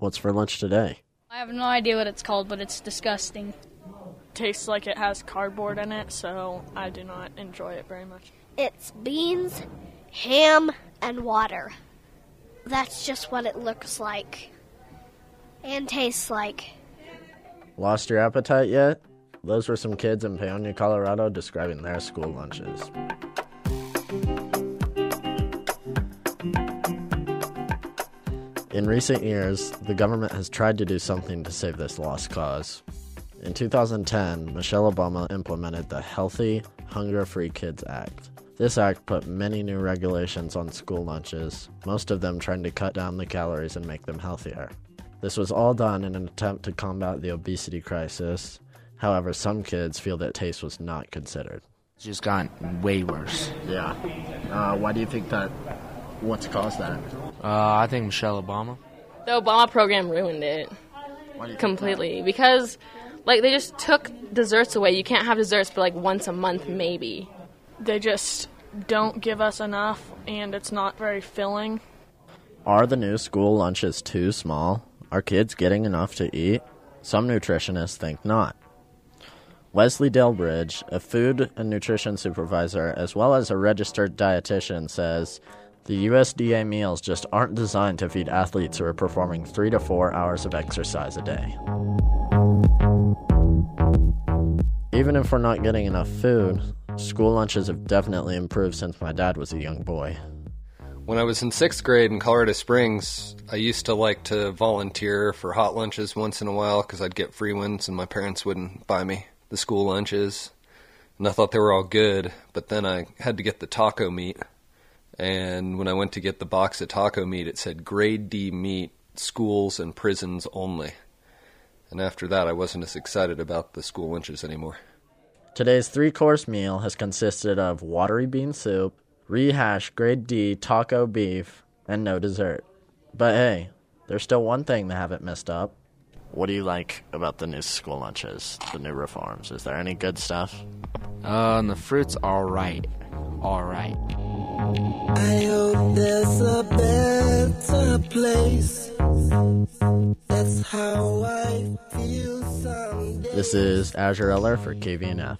What's for lunch today? I have no idea what it's called, but it's disgusting. Tastes like it has cardboard in it, so I do not enjoy it very much. It's beans, ham, and water. That's just what it looks like and tastes like. Lost your appetite yet? Those were some kids in Paonia, Colorado describing their school lunches. In recent years, the government has tried to do something to save this lost cause. In 2010, Michelle Obama implemented the Healthy, Hunger Free Kids Act. This act put many new regulations on school lunches, most of them trying to cut down the calories and make them healthier. This was all done in an attempt to combat the obesity crisis. However, some kids feel that taste was not considered. It's just gotten way worse. Yeah. Uh, why do you think that? What's caused that? Uh, I think Michelle Obama. The Obama program ruined it completely because, like, they just took desserts away. You can't have desserts for like once a month, maybe. They just don't give us enough, and it's not very filling. Are the new school lunches too small? Are kids getting enough to eat? Some nutritionists think not. Wesley Delbridge, a food and nutrition supervisor as well as a registered dietitian, says the USDA meals just aren't designed to feed athletes who are performing three to four hours of exercise a day. Even if we're not getting enough food, school lunches have definitely improved since my dad was a young boy. When I was in sixth grade in Colorado Springs, I used to like to volunteer for hot lunches once in a while because I'd get free ones and my parents wouldn't buy me the school lunches. And I thought they were all good, but then I had to get the taco meat. And when I went to get the box of taco meat, it said grade D meat, schools and prisons only. And after that, I wasn't as excited about the school lunches anymore. Today's three course meal has consisted of watery bean soup, rehash grade D taco beef, and no dessert. But hey, there's still one thing they haven't messed up. What do you like about the new school lunches, the new reforms? Is there any good stuff? Uh, and the fruit's alright. Alright. That's how I feel. This is Azure Eller for KVNF.